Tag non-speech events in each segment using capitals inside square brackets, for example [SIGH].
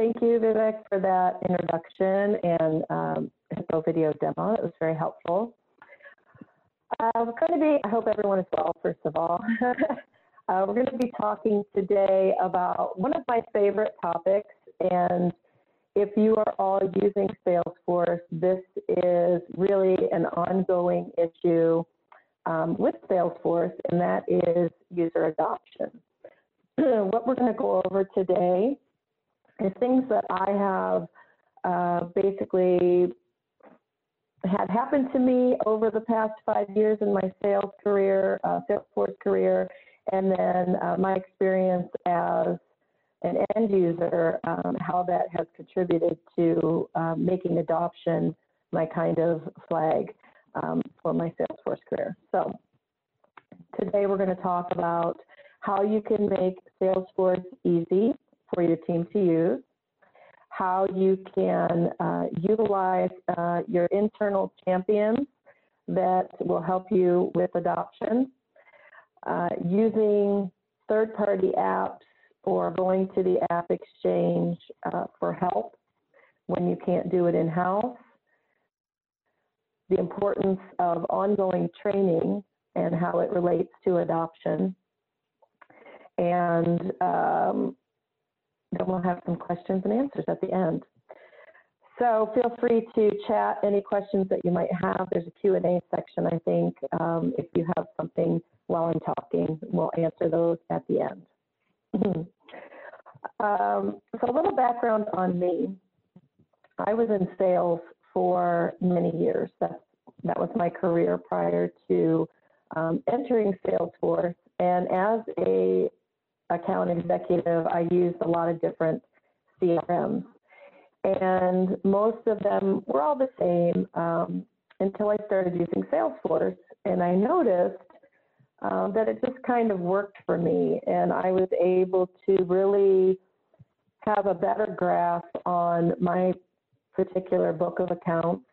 thank you, Vivek, for that introduction and um, Hippo video demo. It was very helpful. Uh, we're going to be, I hope everyone is well, first of all. [LAUGHS] uh, we're going to be talking today about one of my favorite topics. And if you are all using Salesforce, this is really an ongoing issue um, with Salesforce, and that is user adoption. [CLEARS THROAT] what we're going to go over today is things that I have uh, basically had happened to me over the past five years in my sales career, uh, Salesforce career, and then uh, my experience as an end user, um, how that has contributed to um, making adoption my kind of flag um, for my Salesforce career. So today we're going to talk about how you can make Salesforce easy for your team to use, how you can uh, utilize uh, your internal champions that will help you with adoption, uh, using third-party apps or going to the app exchange uh, for help when you can't do it in-house, the importance of ongoing training and how it relates to adoption, and um, then we'll have some questions and answers at the end. So feel free to chat any questions that you might have. There's a Q&A section, I think. Um, if you have something while I'm talking, we'll answer those at the end. [CLEARS THROAT] um, so a little background on me. I was in sales for many years. That's, that was my career prior to um, entering Salesforce. And as a account executive, I used a lot of different CRMs. And most of them were all the same um, until I started using Salesforce. And I noticed um, that it just kind of worked for me. And I was able to really have a better grasp on my particular book of accounts.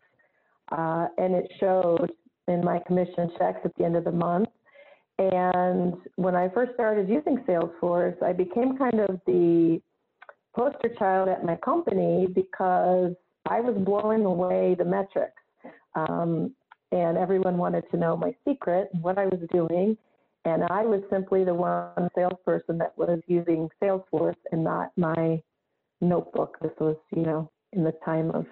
Uh, and it showed in my commission checks at the end of the month. And when I first started using Salesforce, I became kind of the poster child at my company because I was blowing away the metrics. Um, and everyone wanted to know my secret, and what I was doing. And I was simply the one salesperson that was using Salesforce and not my notebook. This was, you know, in the time of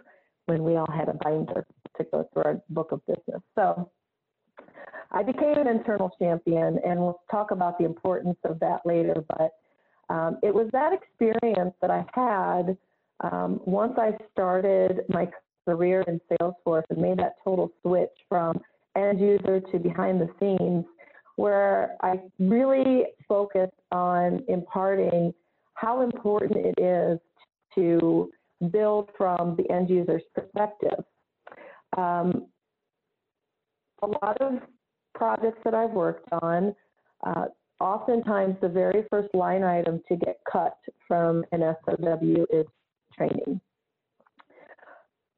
when we all had a binder to go through our book of business. So I became an internal champion, and we'll talk about the importance of that later. But um, it was that experience that I had um, once I started my career in Salesforce and made that total switch from end user to behind the scenes, where I really focused on imparting how important it is to build from the end user's perspective. Um, a lot of projects that I've worked on, uh, oftentimes the very first line item to get cut from an SOW is training.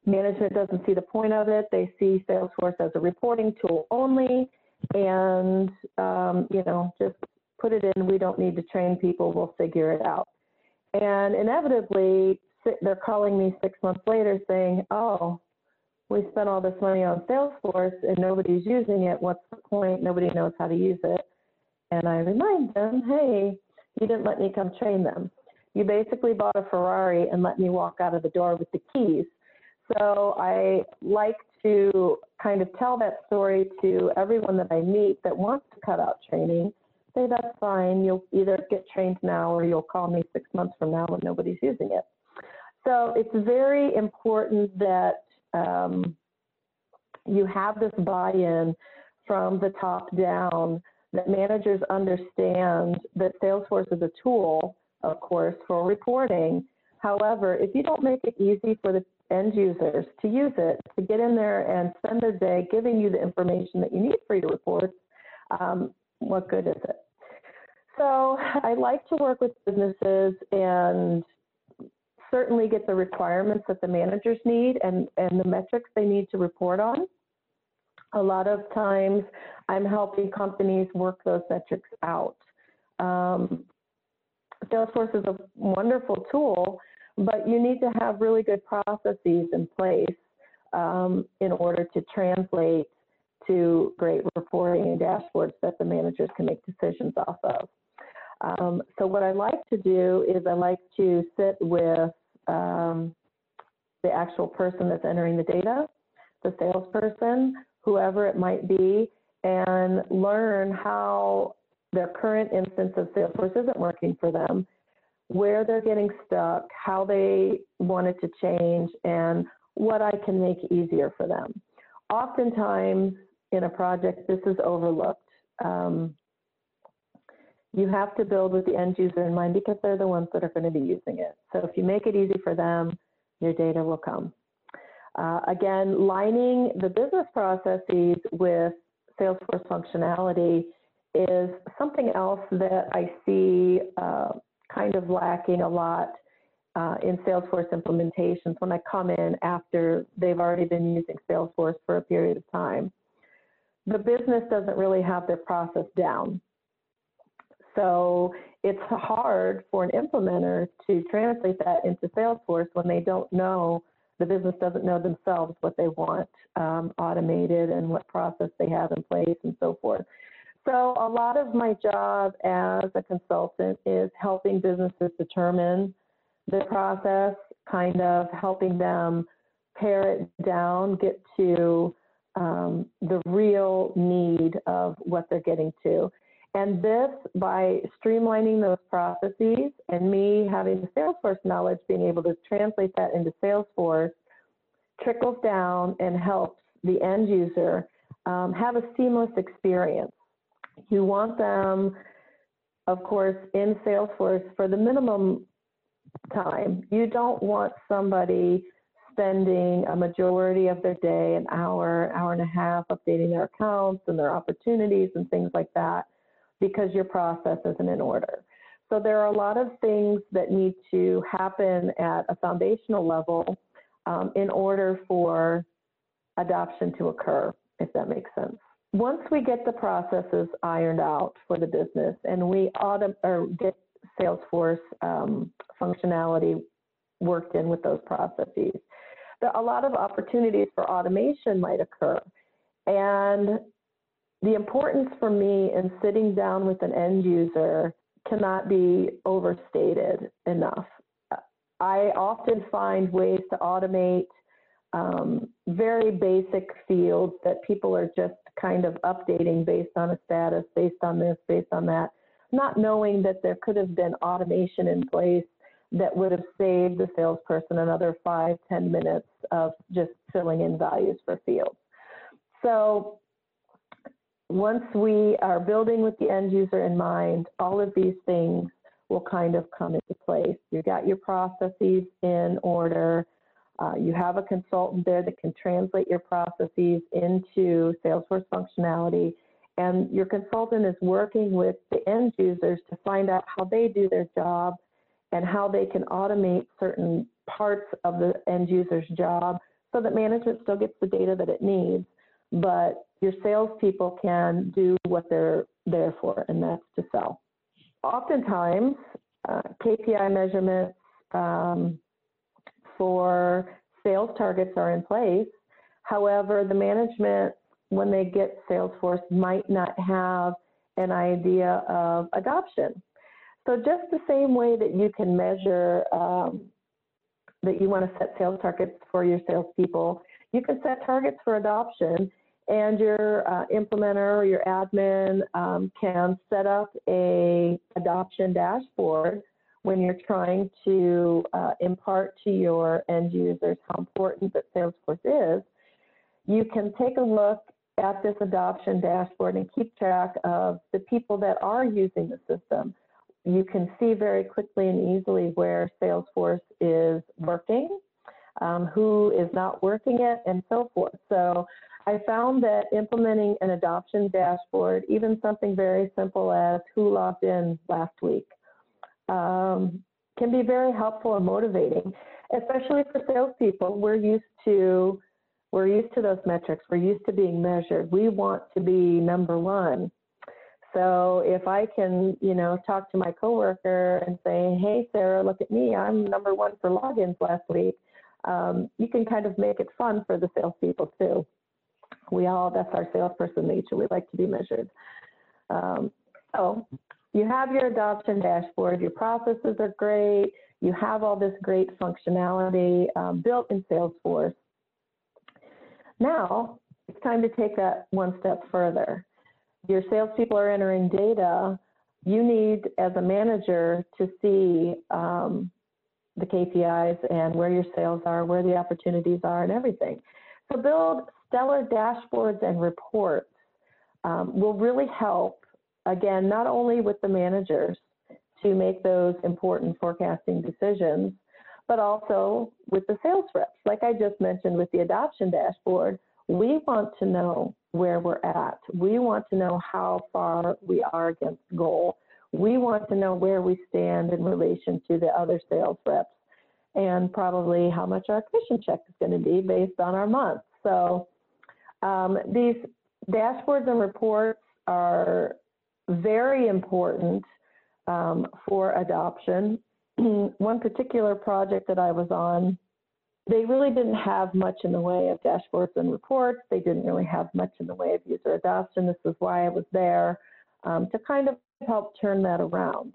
Management doesn't see the point of it. They see Salesforce as a reporting tool only, and um, you know, just put it in. We don't need to train people. We'll figure it out. And inevitably, they're calling me six months later saying, "Oh, we spent all this money on Salesforce and nobody's using it. What's the point? Nobody knows how to use it. And I remind them, hey, you didn't let me come train them. You basically bought a Ferrari and let me walk out of the door with the keys. So I like to kind of tell that story to everyone that I meet that wants to cut out training. Say, that's fine. You'll either get trained now or you'll call me six months from now when nobody's using it. So it's very important that um, you have this buy-in from the top down that managers understand that Salesforce is a tool, of course, for reporting. However, if you don't make it easy for the end users to use it, to get in there and spend their day giving you the information that you need for your reports, um, what good is it? So I like to work with businesses and certainly get the requirements that the managers need and, and the metrics they need to report on. A lot of times I'm helping companies work those metrics out. Um, Salesforce is a wonderful tool, but you need to have really good processes in place um, in order to translate to great reporting and dashboards that the managers can make decisions off of. Um, so what I like to do is I like to sit with um, the actual person that's entering the data, the salesperson, whoever it might be, and learn how their current instance of Salesforce isn't working for them, where they're getting stuck, how they want it to change, and what I can make easier for them. Oftentimes in a project, this is overlooked. Um, you have to build with the end user in mind because they're the ones that are going to be using it. So if you make it easy for them, your data will come. Uh, again, lining the business processes with Salesforce functionality is something else that I see uh, kind of lacking a lot uh, in Salesforce implementations when I come in after they've already been using Salesforce for a period of time. The business doesn't really have their process down. So it's hard for an implementer to translate that into Salesforce when they don't know, the business doesn't know themselves what they want um, automated and what process they have in place and so forth. So a lot of my job as a consultant is helping businesses determine the process, kind of helping them pare it down, get to um, the real need of what they're getting to. And this, by streamlining those processes and me having the Salesforce knowledge, being able to translate that into Salesforce, trickles down and helps the end user um, have a seamless experience. You want them, of course, in Salesforce for the minimum time. You don't want somebody spending a majority of their day, an hour, hour and a half, updating their accounts and their opportunities and things like that because your process isn't in order. So there are a lot of things that need to happen at a foundational level um, in order for adoption to occur, if that makes sense. Once we get the processes ironed out for the business and we autom- or get Salesforce um, functionality worked in with those processes, a lot of opportunities for automation might occur. And the importance for me in sitting down with an end user cannot be overstated enough. I often find ways to automate um, very basic fields that people are just kind of updating based on a status, based on this, based on that, not knowing that there could have been automation in place that would have saved the salesperson another five, ten minutes of just filling in values for fields. So once we are building with the end user in mind, all of these things will kind of come into place. You've got your processes in order. Uh, you have a consultant there that can translate your processes into Salesforce functionality. And your consultant is working with the end users to find out how they do their job and how they can automate certain parts of the end user's job so that management still gets the data that it needs, but your salespeople can do what they're there for, and that's to sell. Oftentimes, uh, KPI measurements um, for sales targets are in place. However, the management, when they get Salesforce, might not have an idea of adoption. So just the same way that you can measure um, that you want to set sales targets for your salespeople, you can set targets for adoption and your uh, implementer or your admin um, can set up a adoption dashboard when you're trying to uh, impart to your end users how important that Salesforce is. You can take a look at this adoption dashboard and keep track of the people that are using the system. You can see very quickly and easily where Salesforce is working, um, who is not working it, and so forth. So I found that implementing an adoption dashboard, even something very simple as who logged in last week, um, can be very helpful and motivating, especially for salespeople. We're used to we're used to those metrics. We're used to being measured. We want to be number one. So if I can, you know, talk to my coworker and say, hey, Sarah, look at me, I'm number one for logins last week, um, you can kind of make it fun for the salespeople too. We all, that's our salesperson nature, we like to be measured. Um, so you have your adoption dashboard, your processes are great, you have all this great functionality um, built in Salesforce. Now, it's time to take that one step further. Your salespeople are entering data. You need, as a manager, to see um, the KPIs and where your sales are, where the opportunities are, and everything. So build stellar dashboards and reports um, will really help, again, not only with the managers to make those important forecasting decisions, but also with the sales reps. Like I just mentioned with the adoption dashboard, we want to know where we're at. We want to know how far we are against goal. We want to know where we stand in relation to the other sales reps and probably how much our commission check is going to be based on our month. So um, these dashboards and reports are very important um, for adoption. [CLEARS THROAT] One particular project that I was on they really didn't have much in the way of dashboards and reports. They didn't really have much in the way of user adoption. This is why I was there um, to kind of help turn that around.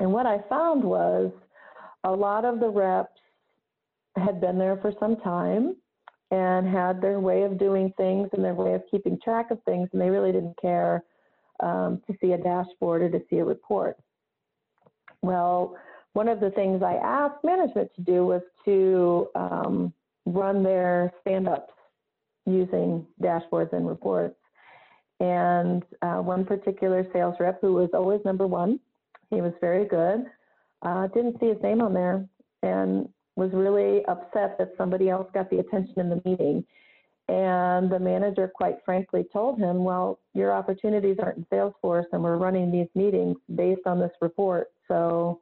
And what I found was a lot of the reps had been there for some time and had their way of doing things and their way of keeping track of things, and they really didn't care um, to see a dashboard or to see a report. Well, one of the things I asked management to do was to um, run their stand-ups using dashboards and reports. And uh, one particular sales rep who was always number one, he was very good, uh, didn't see his name on there and was really upset that somebody else got the attention in the meeting. And the manager, quite frankly, told him, well, your opportunities aren't in Salesforce and we're running these meetings based on this report. So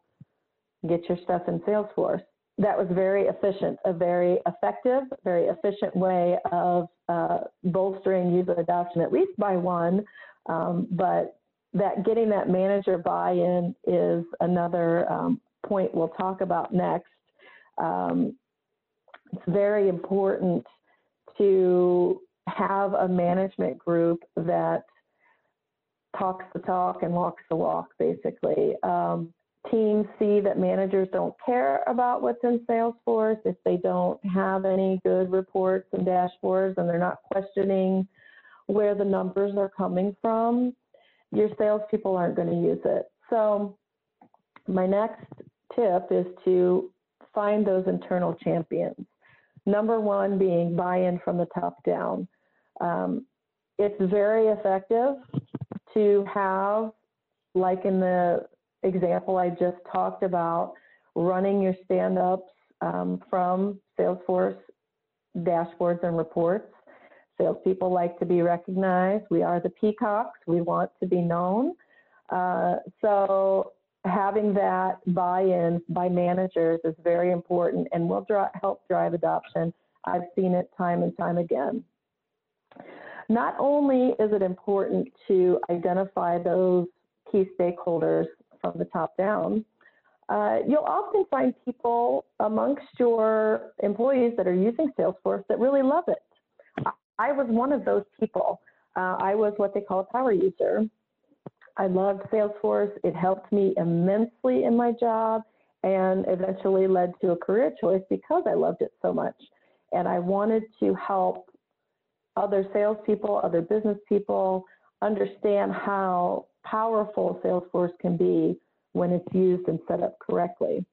get your stuff in Salesforce. That was very efficient, a very effective, very efficient way of uh, bolstering user adoption, at least by one. Um, but that getting that manager buy-in is another um, point we'll talk about next. Um, it's very important to have a management group that talks the talk and walks the walk, basically. Um, teams see that managers don't care about what's in Salesforce, if they don't have any good reports and dashboards and they're not questioning where the numbers are coming from, your salespeople aren't going to use it. So my next tip is to find those internal champions. Number one being buy-in from the top down. Um, it's very effective to have, like in the example I just talked about, running your stand-ups um, from Salesforce dashboards and reports. Salespeople like to be recognized. We are the peacocks. We want to be known. Uh, so having that buy-in by managers is very important and will help drive adoption. I've seen it time and time again. Not only is it important to identify those key stakeholders from the top down, uh, you'll often find people amongst your employees that are using Salesforce that really love it. I was one of those people. Uh, I was what they call a power user. I loved Salesforce. It helped me immensely in my job and eventually led to a career choice because I loved it so much. And I wanted to help other salespeople, other business people understand how powerful Salesforce can be when it's used and set up correctly.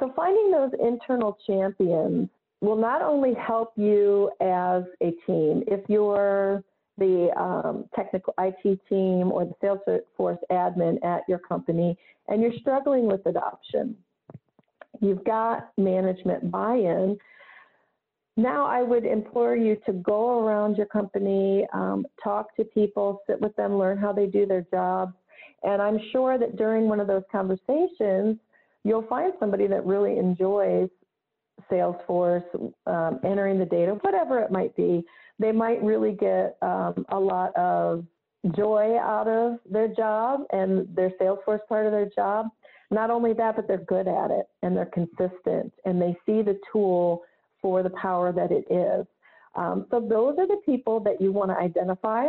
So finding those internal champions will not only help you as a team, if you're the um, technical IT team or the Salesforce admin at your company and you're struggling with adoption, you've got management buy-in, now I would implore you to go around your company, um, talk to people, sit with them, learn how they do their jobs. And I'm sure that during one of those conversations, you'll find somebody that really enjoys Salesforce, um, entering the data, whatever it might be. They might really get um, a lot of joy out of their job and their Salesforce part of their job. Not only that, but they're good at it and they're consistent and they see the tool for the power that it is. Um, so those are the people that you want to identify.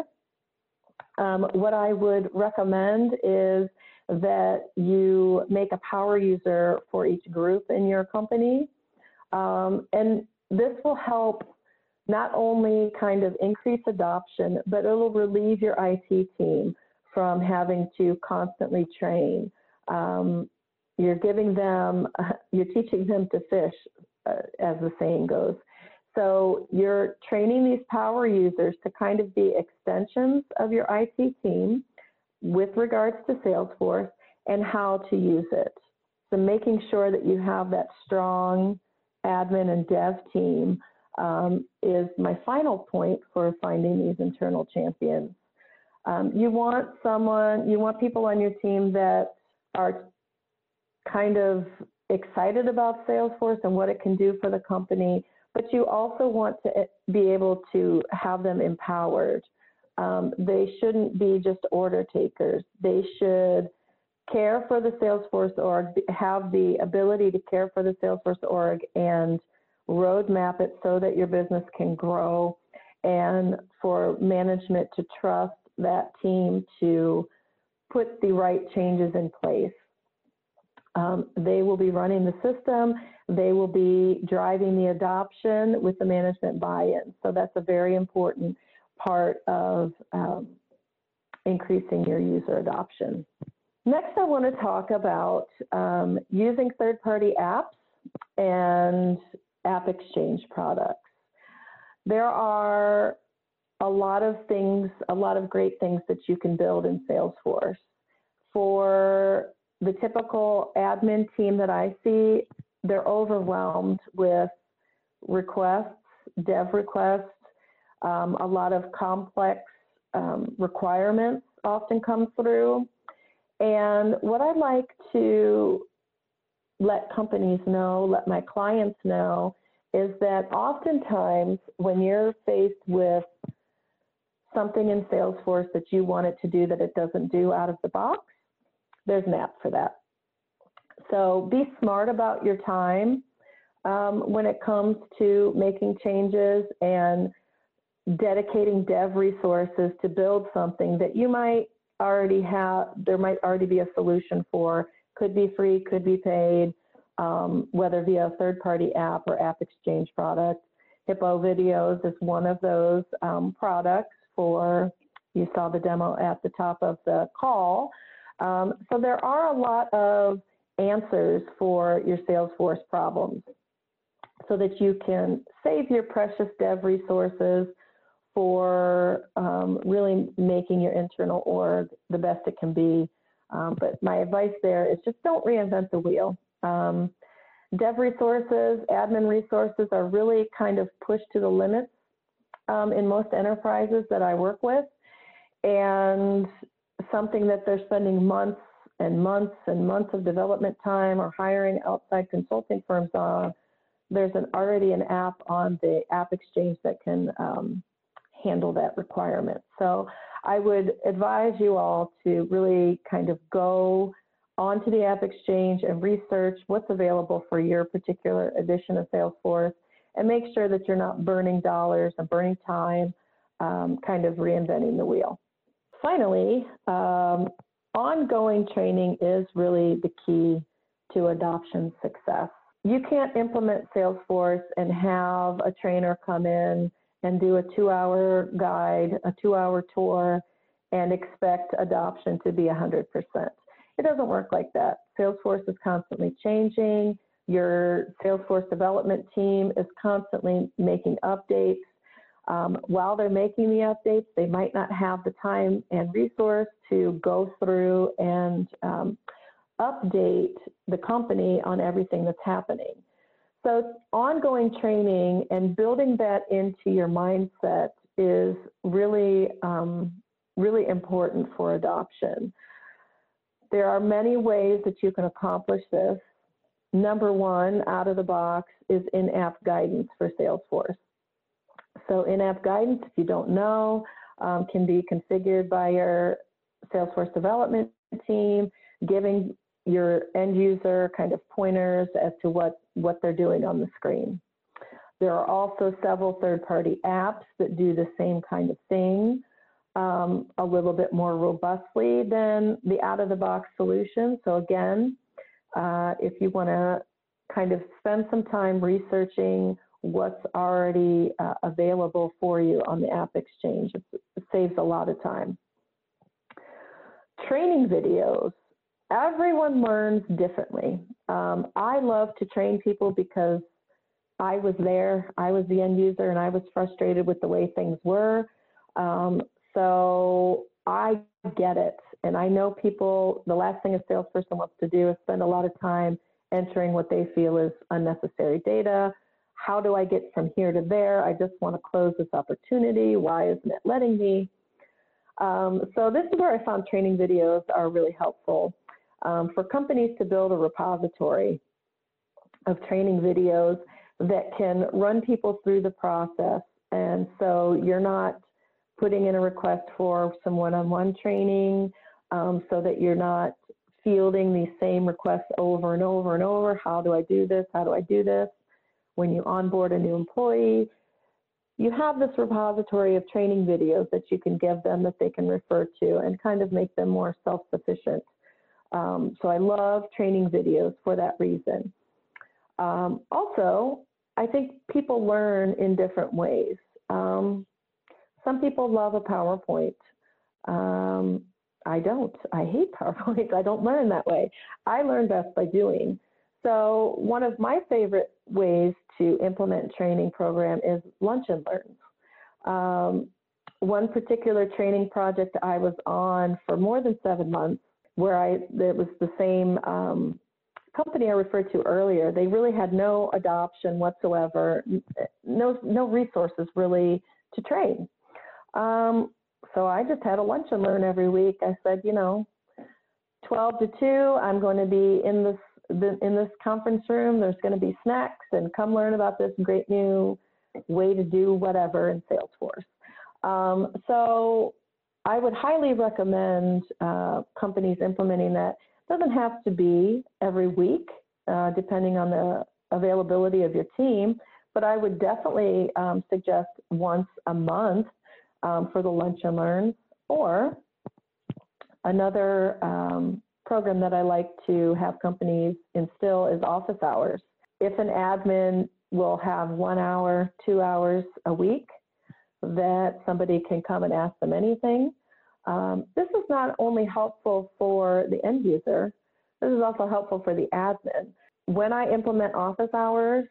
Um, what I would recommend is that you make a power user for each group in your company. Um, and this will help not only kind of increase adoption, but it'll relieve your IT team from having to constantly train. Um, you're giving them, [LAUGHS] you're teaching them to fish, uh, as the saying goes. So you're training these power users to kind of be extensions of your IT team with regards to Salesforce and how to use it. So making sure that you have that strong admin and dev team um, is my final point for finding these internal champions. Um, you want someone, you want people on your team that are kind of excited about Salesforce and what it can do for the company, but you also want to be able to have them empowered. Um, they shouldn't be just order takers. They should care for the Salesforce org, have the ability to care for the Salesforce org and roadmap it so that your business can grow and for management to trust that team to put the right changes in place. Um, they will be running the system. They will be driving the adoption with the management buy-in. So that's a very important part of um, increasing your user adoption. Next, I want to talk about um, using third-party apps and App Exchange products. There are a lot of things, a lot of great things that you can build in Salesforce. For the typical admin team that I see, they're overwhelmed with requests, dev requests, um, a lot of complex um, requirements often come through. And what I like to let companies know, let my clients know, is that oftentimes when you're faced with something in Salesforce that you want it to do that it doesn't do out of the box, there's an app for that. So be smart about your time um, when it comes to making changes and dedicating dev resources to build something that you might already have, there might already be a solution for could be free, could be paid, um, whether via a third-party app or app exchange product. Hippo Videos is one of those um, products for, you saw the demo at the top of the call. Um, so there are a lot of answers for your Salesforce problems so that you can save your precious dev resources for um, really making your internal org the best it can be um, but my advice there is just don't reinvent the wheel. Um, dev resources, admin resources are really kind of pushed to the limits um, in most enterprises that I work with. And something that they're spending months and months and months of development time or hiring outside consulting firms on, there's an, already an app on the App Exchange that can um, handle that requirement. So I would advise you all to really kind of go onto the App Exchange and research what's available for your particular edition of Salesforce and make sure that you're not burning dollars and burning time, um, kind of reinventing the wheel. Finally, um, ongoing training is really the key to adoption success. You can't implement Salesforce and have a trainer come in and do a two hour guide, a two hour tour, and expect adoption to be 100%. It doesn't work like that. Salesforce is constantly changing. Your Salesforce development team is constantly making updates. Um, while they're making the updates, they might not have the time and resource to go through and um, update the company on everything that's happening. So ongoing training and building that into your mindset is really, um, really important for adoption. There are many ways that you can accomplish this. Number one, out of the box, is in-app guidance for Salesforce. So in-app guidance, if you don't know, um, can be configured by your Salesforce development team, giving your end user kind of pointers as to what, what they're doing on the screen. There are also several third-party apps that do the same kind of thing um, a little bit more robustly than the out-of-the-box solution. So again, uh, if you want to kind of spend some time researching what's already uh, available for you on the App Exchange, it, it saves a lot of time. Training videos. Everyone learns differently. Um, I love to train people because I was there, I was the end user, and I was frustrated with the way things were. Um, so I get it. And I know people, the last thing a salesperson wants to do is spend a lot of time entering what they feel is unnecessary data. How do I get from here to there? I just want to close this opportunity. Why isn't it letting me? Um, so this is where I found training videos are really helpful um, for companies to build a repository of training videos that can run people through the process. And so you're not putting in a request for some one-on-one training um, so that you're not fielding these same requests over and over and over. How do I do this? How do I do this? When you onboard a new employee, you have this repository of training videos that you can give them that they can refer to and kind of make them more self-sufficient. Um, so I love training videos for that reason. Um, also, I think people learn in different ways. Um, some people love a PowerPoint. Um, I don't. I hate [LAUGHS] PowerPoint. I don't learn that way. I learn best by doing. So one of my favorite ways to implement training program is lunch and learns. Um, one particular training project I was on for more than seven months, where I it was the same um, company I referred to earlier. They really had no adoption whatsoever, no no resources really to train. Um, so I just had a lunch and learn every week. I said, you know, 12 to 2, I'm going to be in this in this conference room. There's going to be snacks and come learn about this great new way to do whatever in Salesforce. Um, so I would highly recommend uh, companies implementing that. Doesn't have to be every week, uh, depending on the availability of your team, but I would definitely um, suggest once a month um, for the lunch and learns, or another um, program that I like to have companies instill is office hours. If an admin will have one hour, two hours a week that somebody can come and ask them anything. Um, this is not only helpful for the end user, this is also helpful for the admin. When I implement office hours,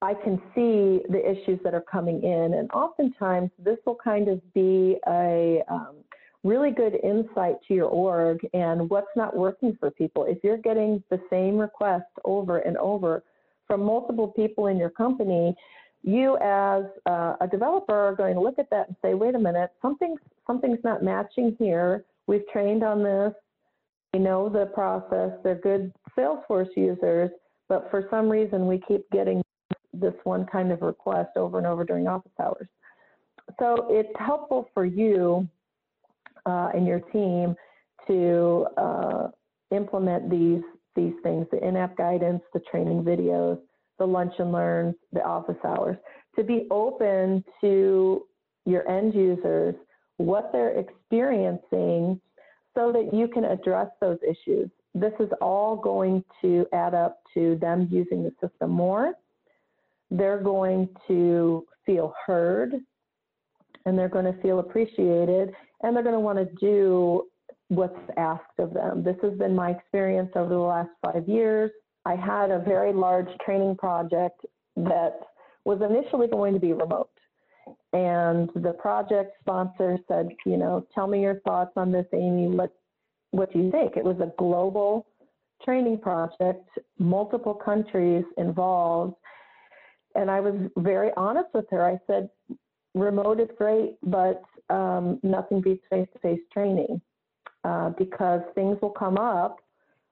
I can see the issues that are coming in. And oftentimes, this will kind of be a um, really good insight to your org and what's not working for people. If you're getting the same request over and over from multiple people in your company, you as uh, a developer are going to look at that and say, wait a minute, something's, something's not matching here. We've trained on this. We know the process. They're good Salesforce users, but for some reason we keep getting this one kind of request over and over during office hours. So it's helpful for you uh, and your team to uh, implement these these things: the in-app guidance, the training videos, the lunch and learns, the office hours. To be open to your end users, what they're experiencing, so that you can address those issues. This is all going to add up to them using the system more they're going to feel heard and they're going to feel appreciated and they're going to want to do what's asked of them. This has been my experience over the last five years. I had a very large training project that was initially going to be remote. And the project sponsor said, you know, tell me your thoughts on this, Amy. What, what do you think? It was a global training project, multiple countries involved, and I was very honest with her. I said, remote is great, but um, nothing beats face-to-face training uh, because things will come up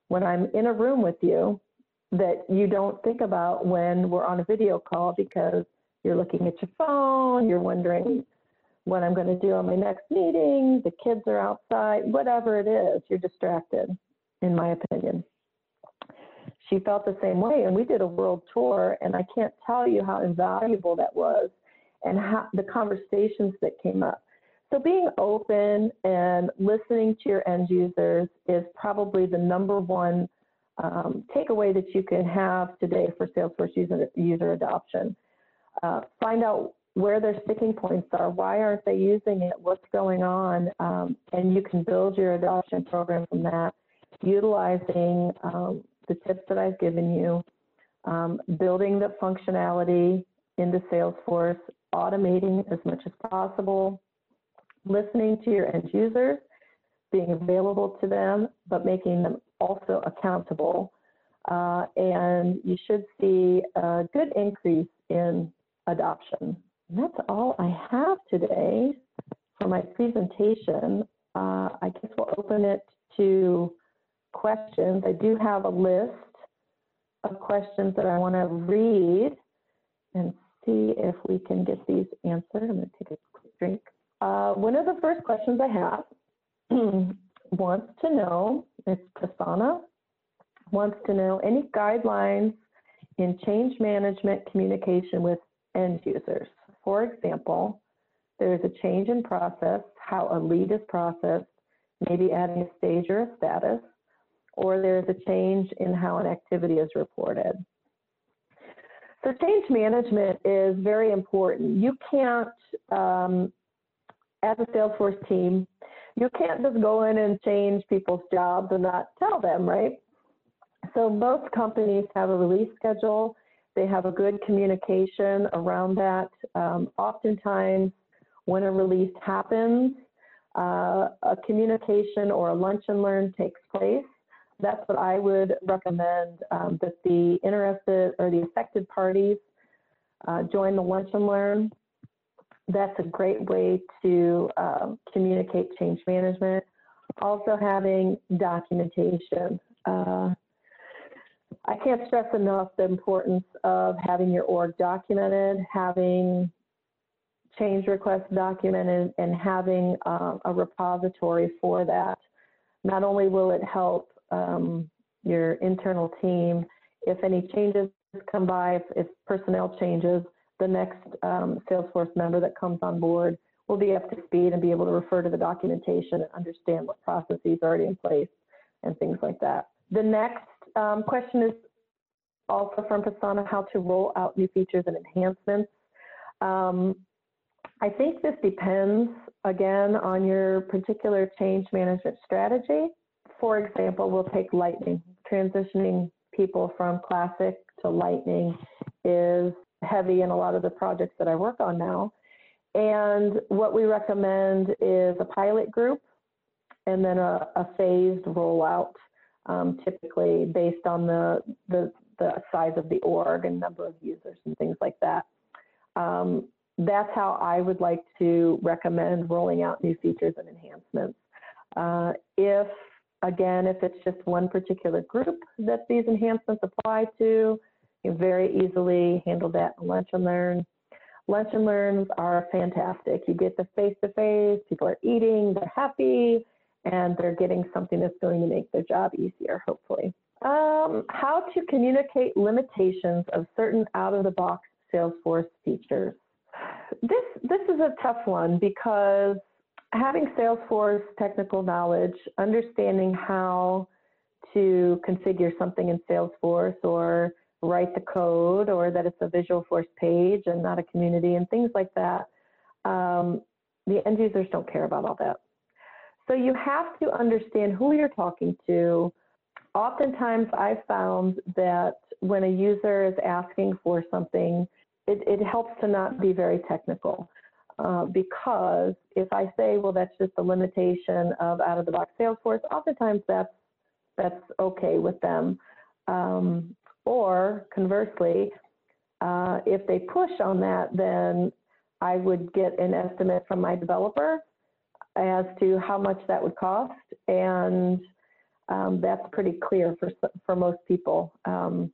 when I'm in a room with you that you don't think about when we're on a video call because you're looking at your phone, you're wondering what I'm going to do on my next meeting, the kids are outside, whatever it is, you're distracted, in my opinion. She felt the same way, and we did a world tour, and I can't tell you how invaluable that was and how the conversations that came up. So being open and listening to your end users is probably the number one um, takeaway that you can have today for Salesforce user, user adoption. Uh, find out where their sticking points are, why aren't they using it, what's going on, um, and you can build your adoption program from that, utilizing um, the tips that I've given you, um, building the functionality into Salesforce, automating as much as possible, listening to your end users, being available to them, but making them also accountable. Uh, and you should see a good increase in adoption. And that's all I have today for my presentation. Uh, I guess we'll open it to questions. I do have a list of questions that I want to read and see if we can get these answered. I'm going to take a quick drink. Uh, one of the first questions I have [CLEARS THROAT] wants to know, it's Prasanna, wants to know any guidelines in change management communication with end users. For example, there is a change in process, how a lead is processed, maybe adding a stage or a status, or there's a change in how an activity is reported. So change management is very important. You can't, um, as a Salesforce team, you can't just go in and change people's jobs and not tell them, right? So most companies have a release schedule. They have a good communication around that. Um, oftentimes, when a release happens, uh, a communication or a lunch and learn takes place. That's what I would recommend um, that the interested or the affected parties uh, join the lunch and learn that's a great way to um, communicate change management. Also having documentation. Uh, I can't stress enough the importance of having your org documented, having change requests documented, and having uh, a repository for that. Not only will it help um, your internal team, if any changes come by, if, if personnel changes, the next um, Salesforce member that comes on board will be up to speed and be able to refer to the documentation and understand what processes are already in place and things like that. The next um, question is also from Prasanna, how to roll out new features and enhancements. Um, I think this depends, again, on your particular change management strategy. For example, we'll take Lightning. Transitioning people from Classic to Lightning is heavy in a lot of the projects that I work on now. And what we recommend is a pilot group and then a, a phased rollout, um, typically based on the, the, the, size of the org and number of users and things like that. Um, that's how I would like to recommend rolling out new features and enhancements. Uh, if, again, if it's just one particular group that these enhancements apply to, you very easily handle that in lunch and learn. Lunch and learns are fantastic. You get the face to face, people are eating, they're happy, and they're getting something that's going to make their job easier, hopefully. Um, how to communicate limitations of certain out of the box Salesforce features. This, this is a tough one because having Salesforce technical knowledge, understanding how to configure something in Salesforce or write the code or that it's a Visualforce page and not a community and things like that. Um, the end users don't care about all that. So you have to understand who you're talking to. Oftentimes I've found that when a user is asking for something, it, it helps to not be very technical. Uh, because if I say, well, that's just a limitation of out of the box Salesforce, oftentimes that's that's okay with them. Um, or conversely, uh, if they push on that, then I would get an estimate from my developer as to how much that would cost. And um, that's pretty clear for, for most people. Um,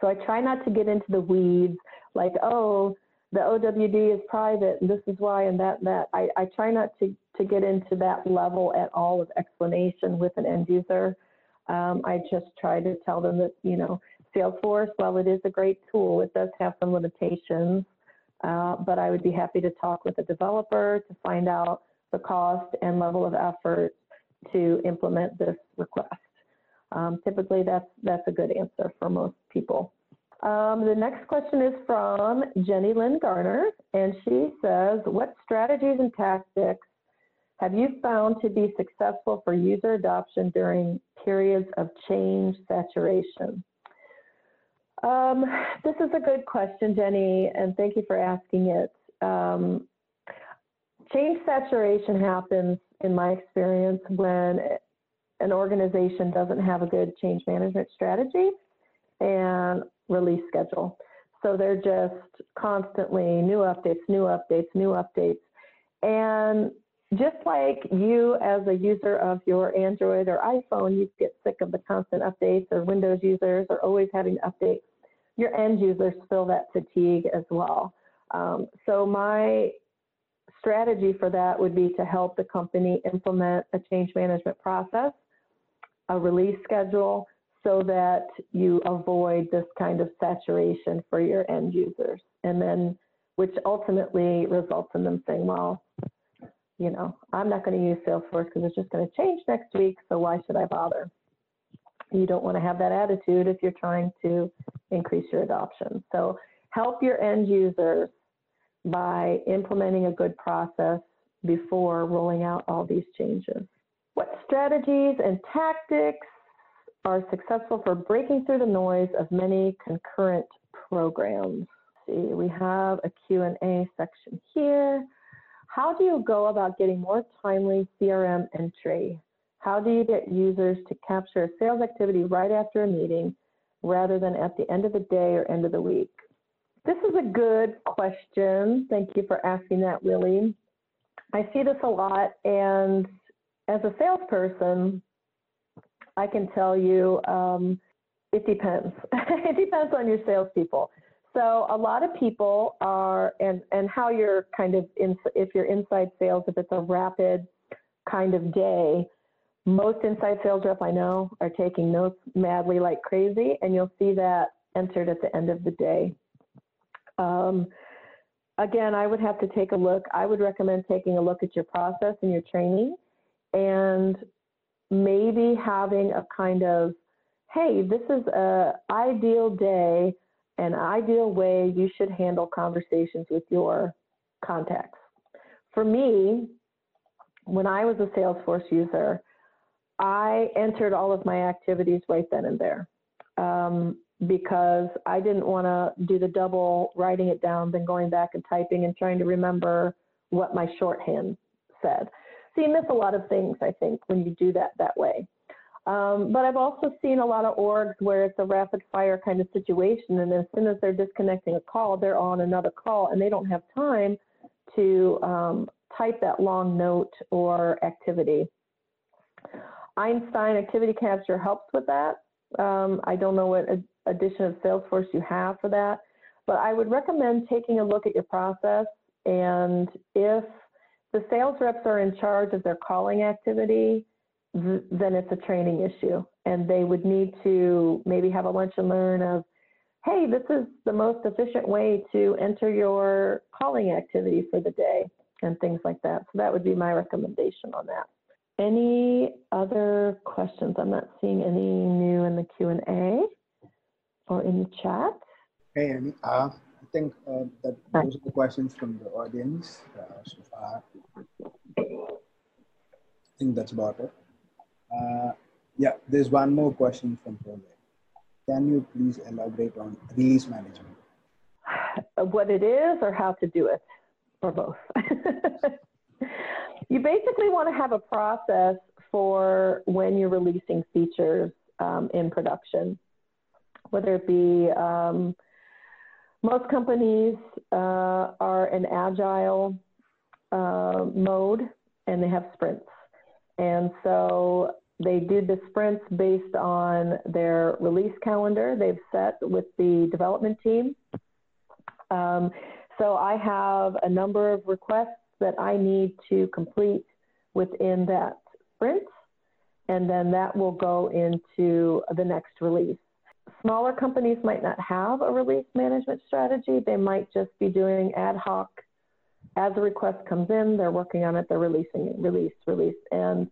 so I try not to get into the weeds like, oh, the OWD is private, and this is why, and that, and that. I, I try not to, to get into that level at all of explanation with an end user. Um, I just try to tell them that, you know, Salesforce, while it is a great tool, it does have some limitations. Uh, but I would be happy to talk with a developer to find out the cost and level of effort to implement this request. Um, typically, that's, that's a good answer for most people. Um, the next question is from Jenny Lynn Garner, and she says, what strategies and tactics have you found to be successful for user adoption during periods of change saturation? Um, this is a good question, Jenny, and thank you for asking it. Um, change saturation happens, in my experience, when an organization doesn't have a good change management strategy and release schedule. So they're just constantly new updates, new updates, new updates. And just like you as a user of your Android or iPhone, you get sick of the constant updates, or Windows users are always having updates, your end users feel that fatigue as well. Um, so my strategy for that would be to help the company implement a change management process, a release schedule, so that you avoid this kind of saturation for your end users. And then, which ultimately results in them saying, well, you know, I'm not going to use Salesforce because it's just going to change next week, so why should I bother? You don't want to have that attitude if you're trying to increase your adoption. So help your end users by implementing a good process before rolling out all these changes. What strategies and tactics are successful for breaking through the noise of many concurrent programs? see, we have a Q&A section here. How do you go about getting more timely CRM entry? How do you get users to capture a sales activity right after a meeting rather than at the end of the day or end of the week? This is a good question. Thank you for asking that, Willie. I see this a lot, and as a salesperson, I can tell you um, it depends. [LAUGHS] it depends on your salespeople. So a lot of people are, and, and how you're kind of, in, if you're inside sales, if it's a rapid kind of day, most inside sales rep I know are taking notes madly like crazy, and you'll see that entered at the end of the day. Um, again, I would have to take a look. I would recommend taking a look at your process and your training and maybe having a kind of, hey, this is a ideal day an ideal way you should handle conversations with your contacts. For me, when I was a Salesforce user, I entered all of my activities right then and there um, because I didn't want to do the double writing it down, then going back and typing and trying to remember what my shorthand said. You miss a lot of things, I think, when you do that that way. Um, but I've also seen a lot of orgs where it's a rapid fire kind of situation, and as soon as they're disconnecting a call, they're on another call, and they don't have time to um, type that long note or activity. Einstein Activity Capture helps with that. Um, I don't know what addition of Salesforce you have for that, but I would recommend taking a look at your process. And if the sales reps are in charge of their calling activity, then it's a training issue. And they would need to maybe have a lunch and learn of, hey, this is the most efficient way to enter your calling activity for the day and things like that. So that would be my recommendation on that. Any other questions? I'm not seeing any new in the Q&A or in the chat. Hey, Annie. Uh, I think uh, that those are the questions from the audience uh, so far. I think that's about it. Uh, yeah, there's one more question from Prole. Can you please elaborate on release management? What it is or how to do it, or both? [LAUGHS] you basically want to have a process for when you're releasing features um, in production, whether it be um, most companies uh, are an agile uh, mode and they have sprints. And so they do the sprints based on their release calendar they've set with the development team. Um, so I have a number of requests that I need to complete within that sprint, and then that will go into the next release. Smaller companies might not have a release management strategy. They might just be doing ad hoc. As a request comes in, they're working on it, they're releasing it, release, release. And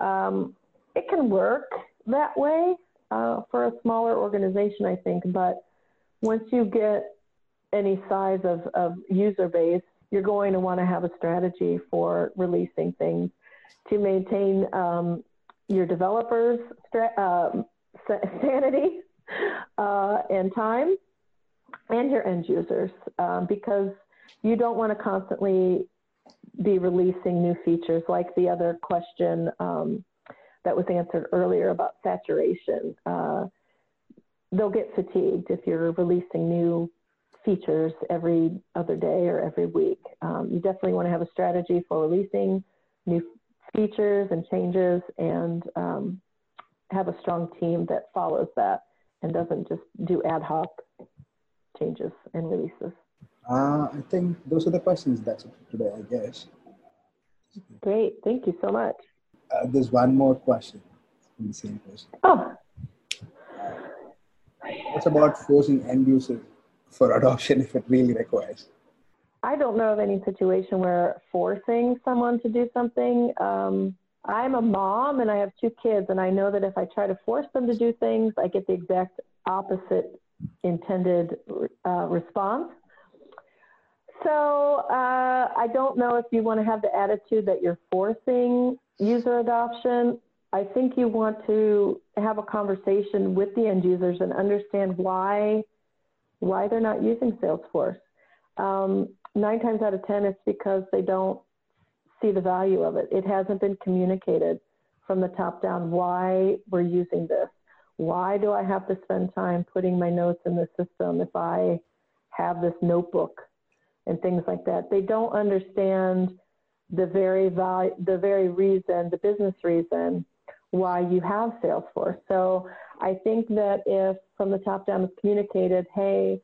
um, it can work that way uh, for a smaller organization, I think. But once you get any size of, of user base, you're going to want to have a strategy for releasing things to maintain um, your developers' uh, [LAUGHS] sanity uh, and time and your end users um, because you don't want to constantly be releasing new features like the other question um, that was answered earlier about saturation. Uh, they'll get fatigued if you're releasing new features every other day or every week. Um, you definitely want to have a strategy for releasing new features and changes and um, have a strong team that follows that and doesn't just do ad hoc changes and releases. Uh, I think those are the questions that's it for today, I guess. Great, thank you so much. Uh, there's one more question the same person. Oh. What's about forcing end users for adoption if it really requires? I don't know of any situation where forcing someone to do something. Um, I'm a mom and I have two kids, and I know that if I try to force them to do things, I get the exact opposite intended uh, response. So uh, I don't know if you want to have the attitude that you're forcing user adoption. I think you want to have a conversation with the end users and understand why why they're not using Salesforce. Um, nine times out of ten, it's because they don't see the value of it. It hasn't been communicated from the top down why we're using this. Why do I have to spend time putting my notes in the system if I have this notebook and things like that? They don't understand the very value, the very reason, the business reason why you have Salesforce. So I think that if from the top down is communicated, hey,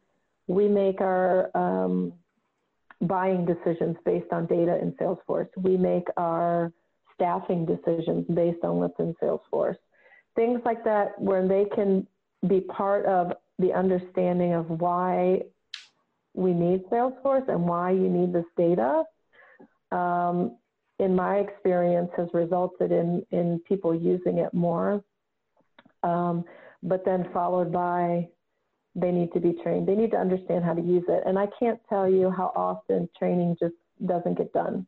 we make our um, buying decisions based on data in Salesforce. We make our staffing decisions based on what's in Salesforce. Things like that, where they can be part of the understanding of why we need Salesforce and why you need this data. Um, in my experience, has resulted in in people using it more. Um, but then followed by they need to be trained. They need to understand how to use it. And I can't tell you how often training just doesn't get done.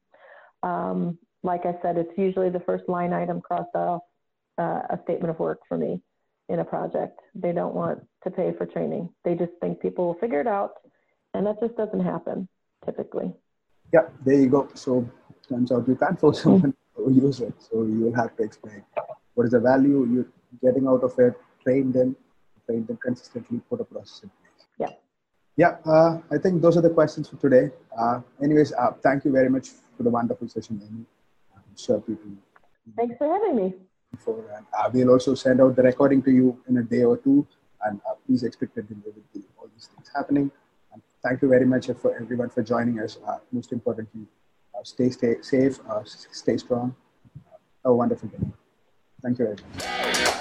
Um, like I said, it's usually the first line item crossed off uh, a statement of work for me in a project. They don't want to pay for training. They just think people will figure it out. And that just doesn't happen typically. Yeah, there you go. So turns out you can't force someone [LAUGHS] to use it. So you'll have to explain what is the value you're getting out of it, train them, train them consistently, put a process in place. Yeah. Yeah, uh, I think those are the questions for today. Uh, anyways, uh, thank you very much for the wonderful session, Amy. I'm sure people. Thanks for having me. For, and uh, we'll also send out the recording to you in a day or two, and uh, please expect that there will be all these things happening. Thank you very much for everyone for joining us. Uh, most importantly, uh, stay, stay safe, uh, stay strong. Uh, have a wonderful day. Thank you very much.